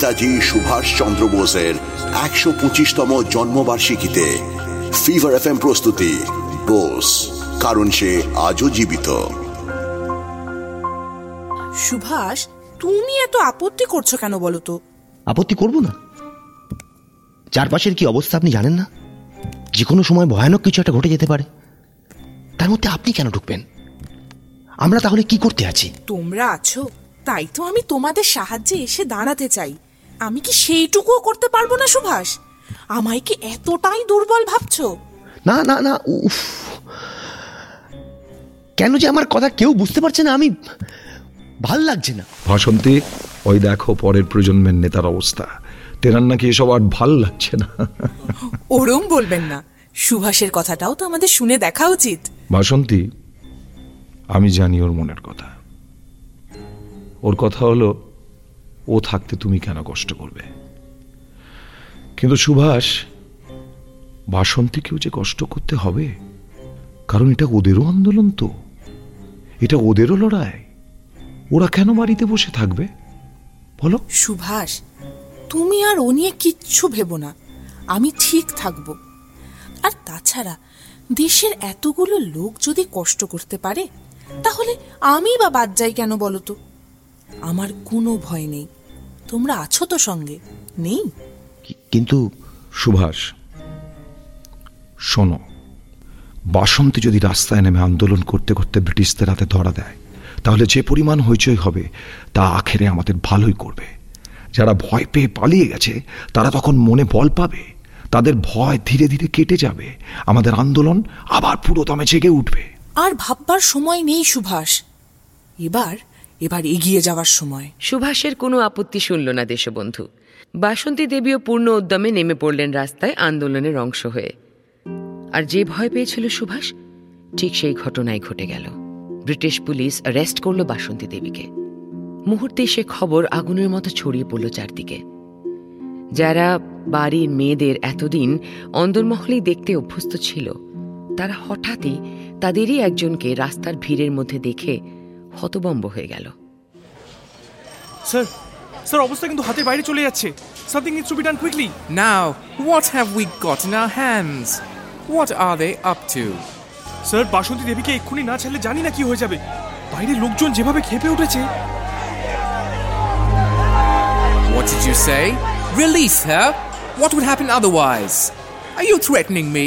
নেতাজি সুভাষ চন্দ্র বোসের একশো পঁচিশতম জন্মবার্ষিকীতে ফিভার এফ প্রস্তুতি। বোস কারণ সে আজও জীবিত। সুভাষ তুমি এত আপত্তি করছ কেন বলো তো? আপত্তি করব না। চারপাশের কি অবস্থা আপনি জানেন না? যে কোনো সময় ভয়ানক কিছু একটা ঘটে যেতে পারে। তার মধ্যে আপনি কেন ঢুকবেন? আমরা তাহলে কি করতে আছি? তোমরা আছো তাই তো আমি তোমাদের সাহায্যে এসে দাঁড়াতে চাই। আমি কি সেইটুকুও করতে পারব না সুভাষ? আমায় কি এতটাই দুর্বল ভাবছ? না না না উফ। কেন যে আমার কথা কেউ বুঝতে পারছে না আমি ভালো লাগছে না। ভাসন্তী ওই দেখো পরের প্রজন্মের নেতার অবস্থা। তেনার নাকি এসব আর ভালো লাগছে না। ওরম বলবেন না। সুভাষের কথাটাও তো আমাদের শুনে দেখা উচিত। বাসন্তী আমি জানি ওর মনের কথা। ওর কথা হলো ও থাকতে তুমি কেন কষ্ট করবে? কিন্তু সুভাষ, বাসন্তীকেও যে কষ্ট করতে হবে, কারণ এটা ওদেরও আন্দোলন তো। এটা ওদেরও লড়াই। ওরা কেন বাড়িতে বসে থাকবে? বলো। সুভাষ, তুমি আর ও নিয়ে কিচ্ছু ভেবো না। আমি ঠিক থাকব। আর তাছাড়া, দেশের এতগুলো লোক যদি কষ্ট করতে পারে, তাহলে আমি বা বাদ যাই কেন বলো তো? আমার কোনো ভয় নেই। তোমরা আছো তো সঙ্গে? নেই? কিন্তু সুভাষ শোনো বাসন্তী যদি রাস্তায় নেমে আন্দোলন করতে করতে ব্রিটিশদের হাতে ধরা দেয় তাহলে যে পরিমাণ হইচই হবে তা আখেরে আমাদের ভালোই করবে। যারা ভয় পেয়ে পালিয়ে গেছে তারা তখন মনে বল পাবে তাদের ভয় ধীরে ধীরে কেটে যাবে আমাদের আন্দোলন আবার পুরো দমে জেগে উঠবে। আর ভাববার সময় নেই সুভাষ। এবার এবার এগিয়ে যাওয়ার সময়। সুভাষের কোনো আপত্তি শুনল না দেশবন্ধু। বাসন্তী দেবীও পূর্ণ উদ্যমে নেমে পড়লেন রাস্তায় আন্দোলনের অংশ হয়ে। আর যে ভয় পেয়েছিল সুভাষ, ঠিক সেই ঘটনাই ঘটে গেল। ব্রিটিশ পুলিশ অ্যারেস্ট করল বাসন্তী দেবীকে। মুহূর্তে সে খবর আগুনের মতো ছড়িয়ে পড়ল চারদিকে। যারা বাড়ির মেয়েদের এতদিন অন্দরমহলেই দেখতে অভ্যস্ত ছিল, তারা হঠাৎই তাদেরই একজনকে রাস্তার ভিড়ের মধ্যে দেখে হতবম্ব হয়ে গেল। স্যার স্যার অবস্থা কিন্তু হাতের বাইরে চলে যাচ্ছে something needs to be done quickly Now, what have we got in our hands? What are they up to? Sir Basanti দেবীকে এক্ষুনি না ছাড়লে জানি না কি হয়ে যাবে বাইরে লোকজন যেভাবে খেপে উঠেছে What did you say? Release her? What would happen otherwise? Are you threatening me?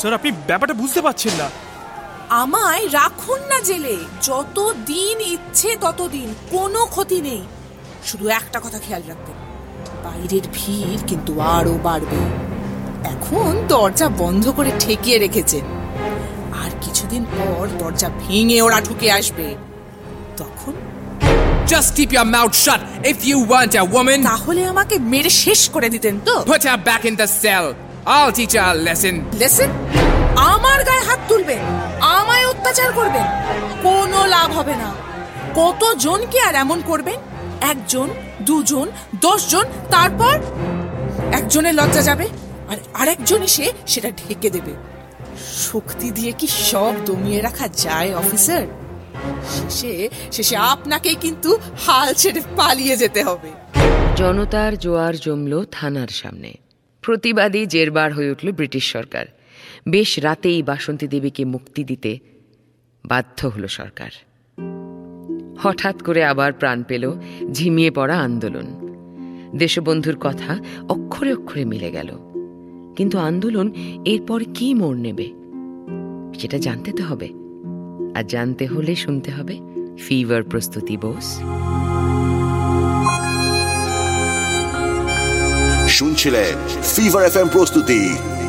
Sir আপনি ব্যাপারটা বুঝতে পারছেন না আমায় রাখুন না জেলে যত দিন ইচ্ছে তত দিন কোনো ক্ষতি নেই শুধু একটা কথা খেয়াল রাখবেন। বাইরের ভিড় কিন্তু আরও বাড়বে। এখন দরজা বন্ধ করে ঠেকিয়ে রেখেছেন। আর কিছুদিন পর দরজা ভেঙে ওরা ঢুকে আসবে। তখন Just keep your mouth shut. If you want a woman. তাহলে আমাকে মেরে শেষ করে দিতেন তো। Put her back in the cell. I'll teach her a lesson. Lesson আমার গায়ে হাত তুলবেন আমায় অত্যাচার করবেন কোনো লাভ হবে না। কতজনকে আর এমন করবেন? একজন, দুজন, দশজন, তারপর একজনের লজ্জা যাবে আর আরেকজন এসে সেটা ঢেকে দেবে। শক্তি দিয়ে কি সব দমিয়ে রাখা যায়, অফিসার? শেষে শেষে আপনাকেই কিন্তু হাল ছেড়ে পালিয়ে যেতে হবে। জনতার জোয়ার জমল থানার সামনে। প্রতিবাদী জেরবার হয়ে উঠল ব্রিটিশ সরকার। বেশ রাতেই বাসন্তী দেবীকে মুক্তি দিতে বাধ্য হলো সরকার। হঠাৎ করে আবার প্রাণ পেল ঝিমিয়ে পড়া আন্দোলন। দেশবন্ধুর কথা অক্ষরে অক্ষরে মিলে গেল। কিন্তু আন্দোলন এরপর কি মোড় নেবে? সেটা জানতে তো হবে। আর জানতে হলে শুনতে হবে। ফিভার প্রস্তুতি, বোস। শুনছিলেন ফিভার এফ প্রস্তুতি।